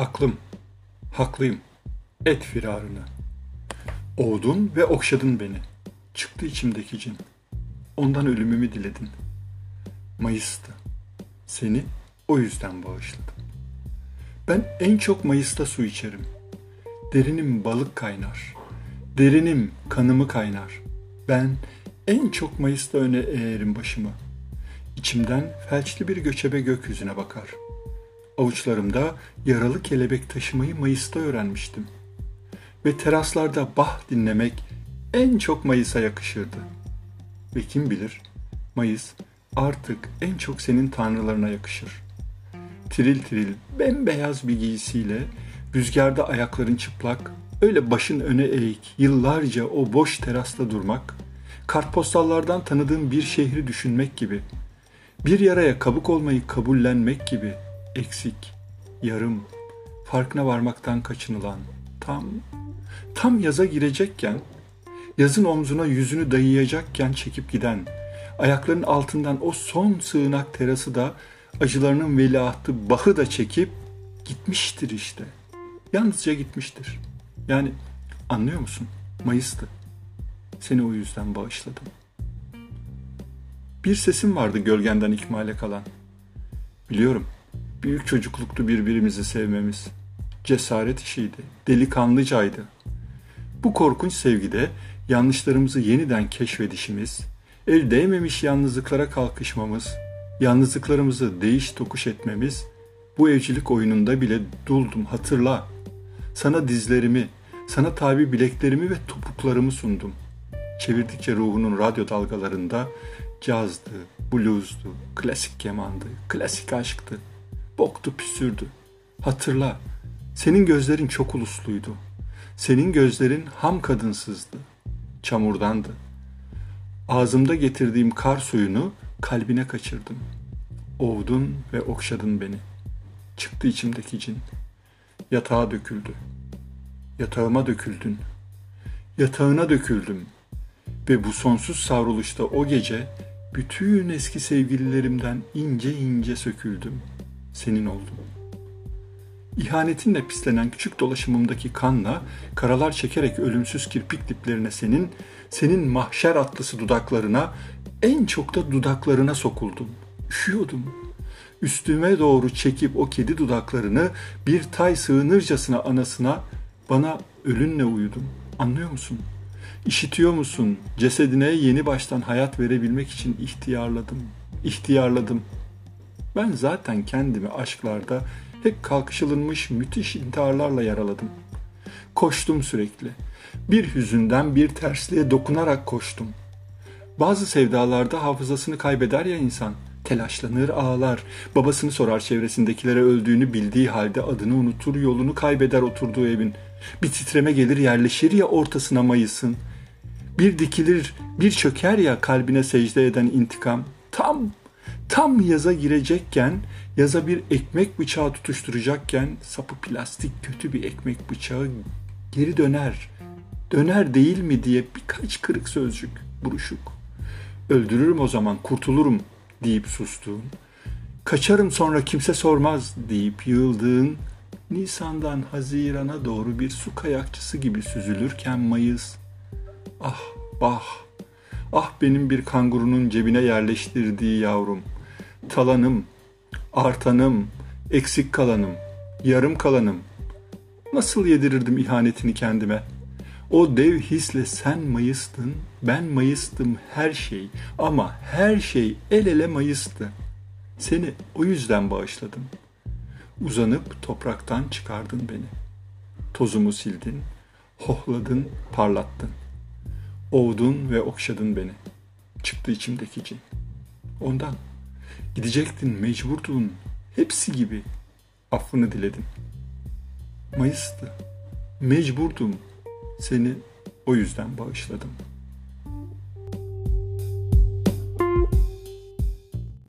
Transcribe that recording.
Aklım, haklıyım, et firarını. Ovdun ve okşadın beni. Çıktı içimdeki cin. Ondan ölümümü diledin. Mayıs'tı. Seni o yüzden bağışladım. Ben en çok Mayıs'ta su içerim. Derinim balık kaynar. Derinim kanımı kaynar. Ben en çok Mayıs'ta öne eğerim başımı. İçimden felçli bir göçebe gökyüzüne bakar. Avuçlarımda yaralı kelebek taşımayı Mayıs'ta öğrenmiştim. Ve teraslarda bah dinlemek en çok Mayıs'a yakışırdı. Ve kim bilir, Mayıs artık en çok senin tanrılarına yakışır. Tiril tiril, bembeyaz bir giysiyle, rüzgarda ayakların çıplak, öyle başın öne eğik, yıllarca o boş terasta durmak, kartpostallardan tanıdığım bir şehri düşünmek gibi, bir yaraya kabuk olmayı kabullenmek gibi eksik, yarım, farkına varmaktan kaçınılan, tam, tam yaza girecekken, yazın omzuna yüzünü dayayacakken çekip giden, ayaklarının altından o son sığınak terası da acılarının veliahtı bahı da çekip gitmiştir işte. Yalnızca gitmiştir. Yani anlıyor musun? Mayıs'tı. Seni o yüzden bağışladım. Bir sesim vardı gölgenden ikmale kalan. Biliyorum, büyük çocukluktu birbirimizi sevmemiz. Cesaret işiydi, delikanlıcaydı. Bu korkunç sevgide yanlışlarımızı yeniden keşfedişimiz, el değmemiş yalnızlıklara kalkışmamız, yalnızlıklarımızı değiş tokuş etmemiz, bu evcilik oyununda bile duldum hatırla. Sana dizlerimi, sana tabi bileklerimi ve topuklarımı sundum. Çevirdikçe ruhunun radyo dalgalarında cazdı, bluesdu, klasik kemandı, klasik aşktı. Boktu püsürdü. Hatırla, senin gözlerin çok ulusluydu. Senin gözlerin ham kadınsızdı. Çamurdandı. Ağzımda getirdiğim kar suyunu kalbine kaçırdım. Ovdun ve okşadın beni. Çıktı içimdeki cin. Yatağa döküldü. Yatağıma döküldün. Yatağına döküldüm. Ve bu sonsuz savruluşta o gece bütün eski sevgililerimden ince ince söküldüm. Senin oldum. İhanetinle pislenen küçük dolaşımımdaki kanla karalar çekerek ölümsüz kirpik diplerine senin, senin mahşer atlısı dudaklarına, en çok da dudaklarına sokuldum. Üşüyordum. Üstüme doğru çekip o kedi dudaklarını bir tay sığınırcasına anasına bana ölünle uyudum. Anlıyor musun? İşitiyor musun? Cesedine yeni baştan hayat verebilmek için ihtiyarladım. İhtiyarladım. Ben zaten kendimi aşklarda hep kalkışılınmış müthiş intiharlarla yaraladım. Koştum sürekli. Bir hüzünden bir tersliğe dokunarak koştum. Bazı sevdalarda hafızasını kaybeder ya insan. Telaşlanır, ağlar. Babasını sorar çevresindekilere öldüğünü bildiği halde adını unutur, yolunu kaybeder oturduğu evin. Bir titreme gelir yerleşir ya ortasına mayısın. Bir dikilir, bir çöker ya kalbine secde eden intikam. Tam, tam yaza girecekken, yaza bir ekmek bıçağı tutuşturacakken sapı plastik kötü bir ekmek bıçağı geri döner. Döner değil mi diye birkaç kırık sözcük, buruşuk. Öldürürüm o zaman, kurtulurum deyip sustuğun, kaçarım sonra kimse sormaz deyip yığıldığın, Nisan'dan Haziran'a doğru bir su kayakçısı gibi süzülürken Mayıs, ah bah, ah benim bir kangurunun cebine yerleştirdiği yavrum, talanım, artanım, eksik kalanım, yarım kalanım, nasıl yedirirdim ihanetini kendime?'' O dev hisle sen Mayıs'tın, ben Mayıs'tım her şey ama her şey el ele Mayıs'tı. Seni o yüzden bağışladım. Uzanıp topraktan çıkardın beni. Tozumu sildin, hohladın, parlattın. Ovdun ve okşadın beni. Çıktı içimdeki cin. Ondan. Gidecektin, mecburdun. Hepsi gibi. Affını diledim. Mayıs'tı. Mecburdum. Seni o yüzden bağışladım.''